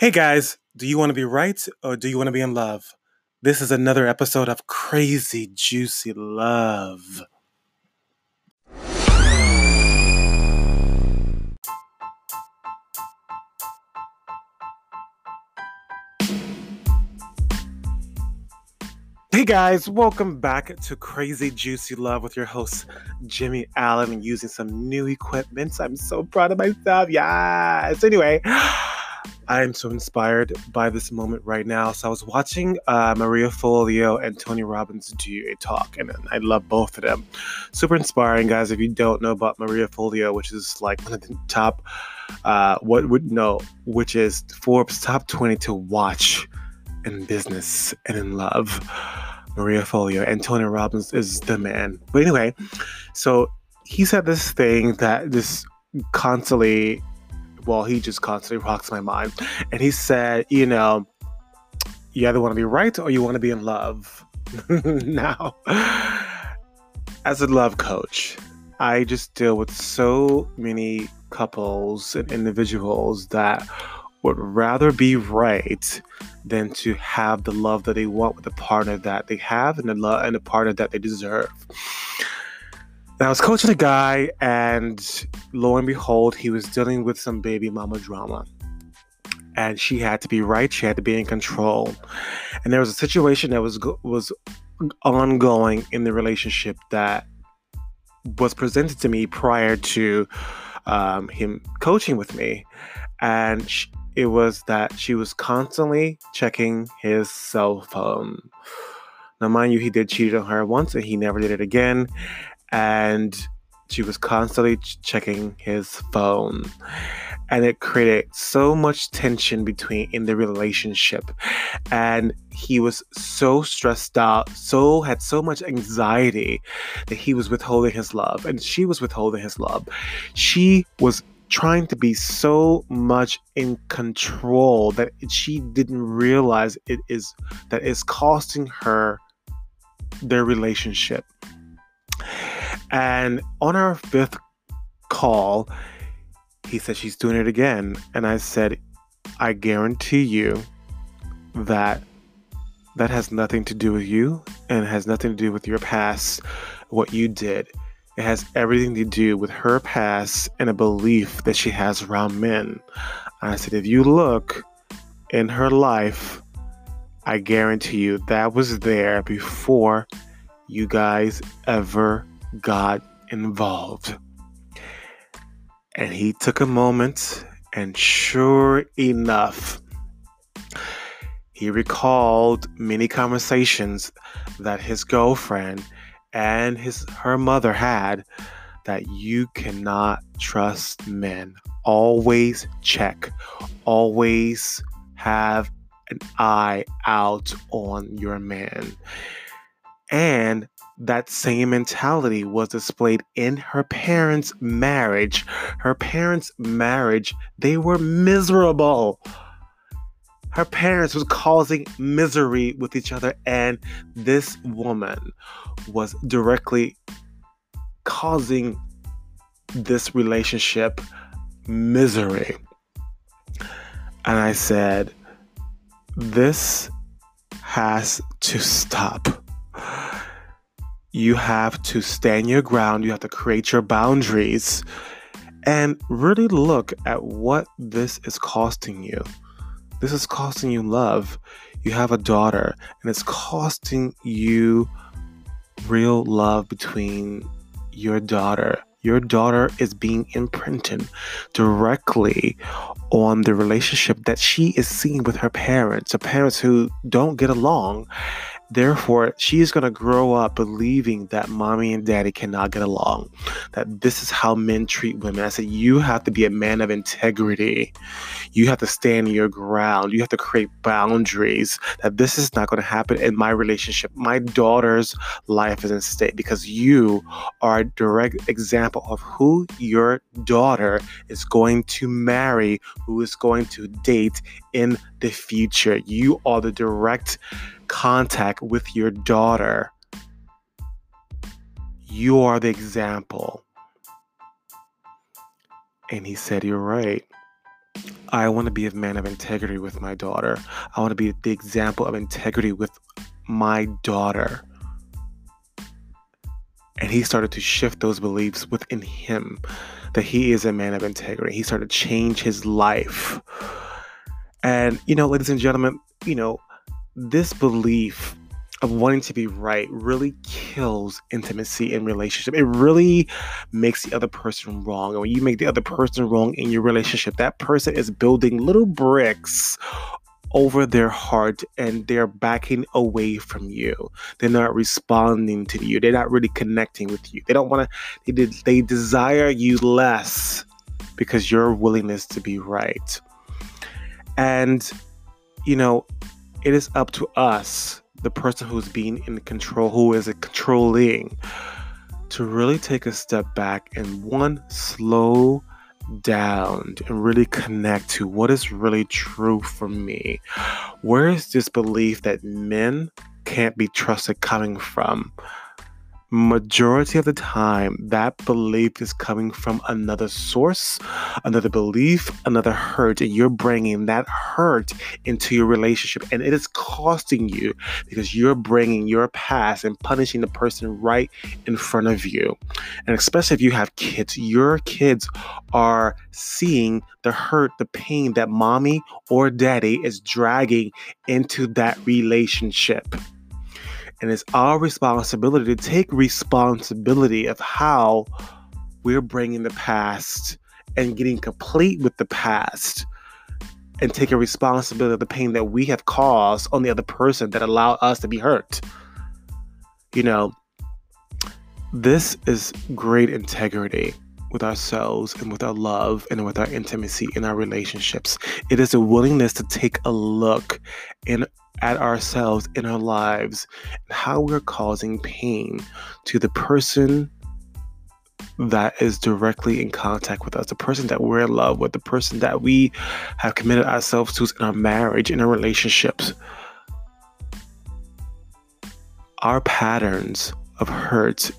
Hey guys, do you want to be right or do you want to be in love? This is another episode of Crazy Juicy Love. Hey guys, welcome back to Crazy Juicy Love with your host Jimmy Allen and using some new equipment. I'm so proud of myself. Yes. Anyway, I am so inspired by this moment right now. So I was watching uh, Maria Forleo and Tony Robbins do a talk, and I love both of them. Super inspiring, guys. If you don't know about Maria Forleo, which is like one of the top, uh, what would know, which is Forbes top 20 to watch in business and in love. Maria Forleo and Tony Robbins is the man. But anyway, so he said this thing that just constantly well, he just constantly rocks my mind. And he said, you know, you either want to be right or you want to be in love. now, as a love coach, I just deal with so many couples and individuals that would rather be right than to have the love that they want with the partner that they have and the love and the partner that they deserve. And I was coaching a guy, and lo and behold, he was dealing with some baby mama drama. And she had to be right. She had to be in control. And there was a situation that was was ongoing in the relationship that was presented to me prior to um, him coaching with me, and she, it was that she was constantly checking his cell phone. Now, mind you, he did cheat on her once, and he never did it again and she was constantly checking his phone. And it created so much tension between in the relationship. And he was so stressed out so had so much anxiety that he was withholding his love and she was withholding his love. She was trying to be so much in control that she didn't realize it is that is costing her their relationship and on our fifth call, he said she's doing it again. And I said, I guarantee you that that has nothing to do with you and has nothing to do with your past, what you did. It has everything to do with her past and a belief that she has around men. I said, if you look in her life, I guarantee you that was there before you guys ever got involved. And he took a moment, and sure enough, he recalled many conversations that his girlfriend and his her mother had that you cannot trust men. Always check. Always have an eye out on your man. And that same mentality was displayed in her parents' marriage. Her parents' marriage, they were miserable. Her parents was causing misery with each other, and this woman was directly causing this relationship misery. And I said, This has to stop you have to stand your ground, you have to create your boundaries, and really look at what this is costing you. This is costing you love. You have a daughter, and it's costing you real love between your daughter. Your daughter is being imprinted directly on the relationship that she is seeing with her parents, her parents who don't get along. Therefore, she is going to grow up believing that mommy and daddy cannot get along, that this is how men treat women. I said, you have to be a man of integrity. You have to stand your ground. You have to create boundaries that this is not going to happen in my relationship. My daughter's life is in stake because you are a direct example of who your daughter is going to marry, who is going to date in the future. You are the direct contact with your daughter, you are the example. And he said, You're right. I want to be a man of integrity with my daughter. I want to be the example of integrity with my daughter. And he started to shift those beliefs within him that he is a man of integrity. He started to change his life. And, you know, ladies and gentlemen, you know, this belief of wanting to be right really kills intimacy in relationship. It really makes the other person wrong. And when you make the other person wrong in your relationship, that person is building little bricks over their heart and they're backing away from you. They're not responding to you. They're not really connecting with you. They don't want to they they desire you less because your willingness to be right. And you know, it is up to us the person who's being in control, who is controlling, to really take a step back and one, slow down and really connect to what is really true for me. Where is this belief that men can't be trusted coming from? Majority of the time that belief is coming from another source another belief another hurt and you're bringing that hurt into your relationship. And it is costing you because you're bringing your past and punishing the person right in front of you. And especially if you have kids your kids are seeing the hurt the pain that mommy or daddy is dragging into that relationship and it's our responsibility to take responsibility of how we're bringing the past and getting complete with the past and taking responsibility of the pain that we have caused on the other person that allowed us to be hurt. You know, this is great integrity with ourselves and with our love and with our intimacy in our relationships. It is a willingness to take a look in at ourselves in our lives and how we're causing pain to the person that is directly in contact with us, the person that we're in love with, the person that we have committed ourselves to in our marriage, in our relationships. Our patterns of hurt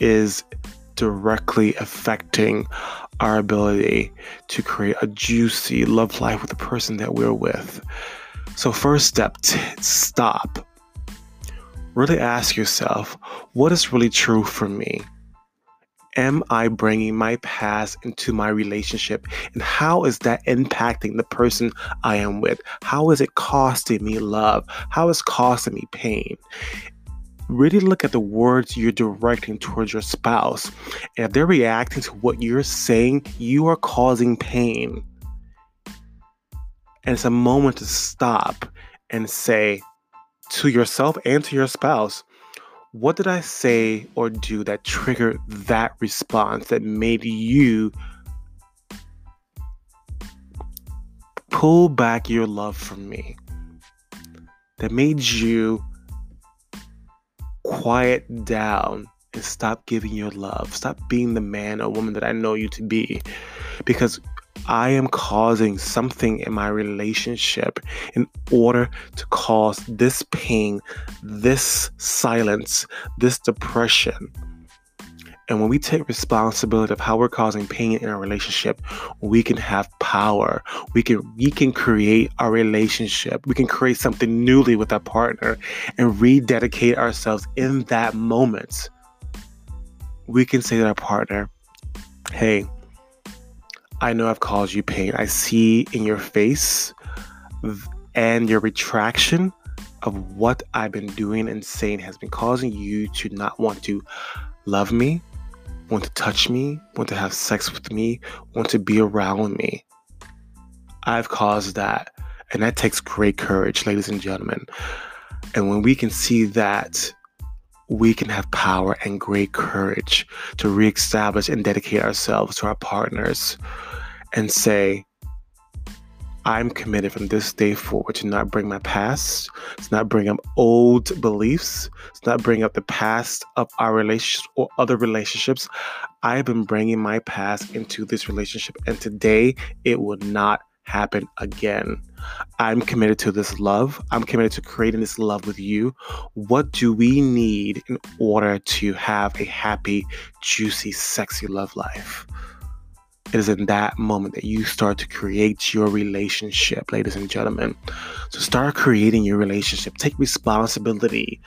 is directly affecting our ability to create a juicy love life with the person that we're with. So, first step, stop. Really ask yourself what is really true for me? Am I bringing my past into my relationship? And how is that impacting the person I am with? How is it costing me love? How is costing me pain? Really look at the words you're directing towards your spouse. And if they're reacting to what you're saying, you are causing pain. And it's a moment to stop and say to yourself and to your spouse, what did I say or do that triggered that response that made you pull back your love from me? That made you quiet down and stop giving your love. Stop being the man or woman that I know you to be. Because I am causing something in my relationship in order to cause this pain, this silence, this depression. And when we take responsibility of how we're causing pain in our relationship, we can have power. We can we can create our relationship. We can create something newly with our partner and rededicate ourselves in that moment. We can say to our partner, "Hey, I know I've caused you pain. I see in your face and your retraction of what I've been doing and saying has been causing you to not want to love me, want to touch me, want to have sex with me, want to be around me. I've caused that. And that takes great courage, ladies and gentlemen. And when we can see that, we can have power and great courage to reestablish and dedicate ourselves to our partners and say, I'm committed from this day forward to not bring my past, to not bring up old beliefs, to not bring up the past of our relationships or other relationships. I've been bringing my past into this relationship, and today it will not happen again. I'm committed to this love. I'm committed to creating this love with you. What do we need in order to have a happy, juicy, sexy love life? it is in that moment that you start to create your relationship, ladies and gentlemen. So start creating your relationship. Take responsibility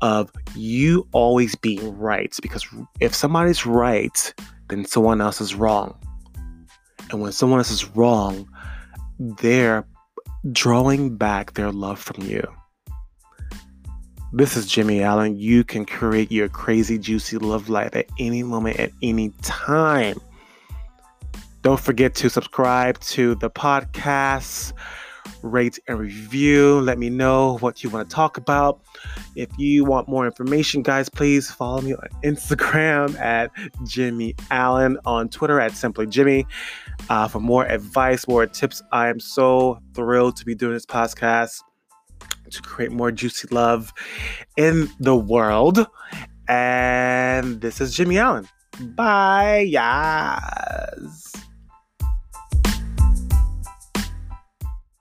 of you always being right. Because if somebody's right, then someone else is wrong. And when someone else is wrong, they're drawing back their love from you. This is Jimmy Allen. You can create your crazy, juicy love life at any moment, at any time. Don't forget to subscribe to the podcast, rate and review. Let me know what you want to talk about. If you want more information, guys, please follow me on Instagram at Jimmy Allen, on Twitter at Simply Jimmy. Uh, for more advice, more tips, I am so thrilled to be doing this podcast to create more juicy love in the world. And this is Jimmy Allen. Bye. Yes.